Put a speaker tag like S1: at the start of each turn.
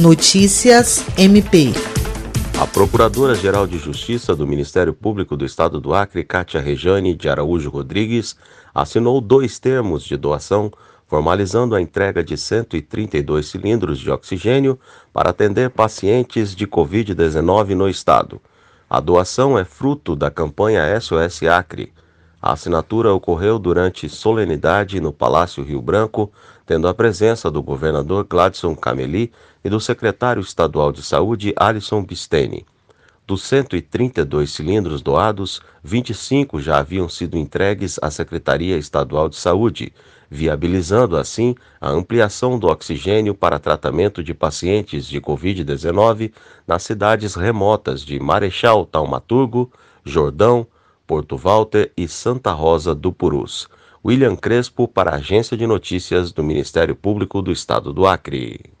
S1: Notícias MP.
S2: A Procuradora-Geral de Justiça do Ministério Público do Estado do Acre, Cátia Rejane de Araújo Rodrigues, assinou dois termos de doação formalizando a entrega de 132 cilindros de oxigênio para atender pacientes de Covid-19 no estado. A doação é fruto da campanha SOS Acre. A assinatura ocorreu durante solenidade no Palácio Rio Branco, tendo a presença do governador Gladson Cameli e do secretário estadual de Saúde Alisson Bisteni. Dos 132 cilindros doados, 25 já haviam sido entregues à Secretaria Estadual de Saúde, viabilizando assim a ampliação do oxigênio para tratamento de pacientes de Covid-19 nas cidades remotas de Marechal Taumaturgo, Jordão, Porto Walter e Santa Rosa do Purus. William Crespo para a Agência de Notícias do Ministério Público do Estado do Acre.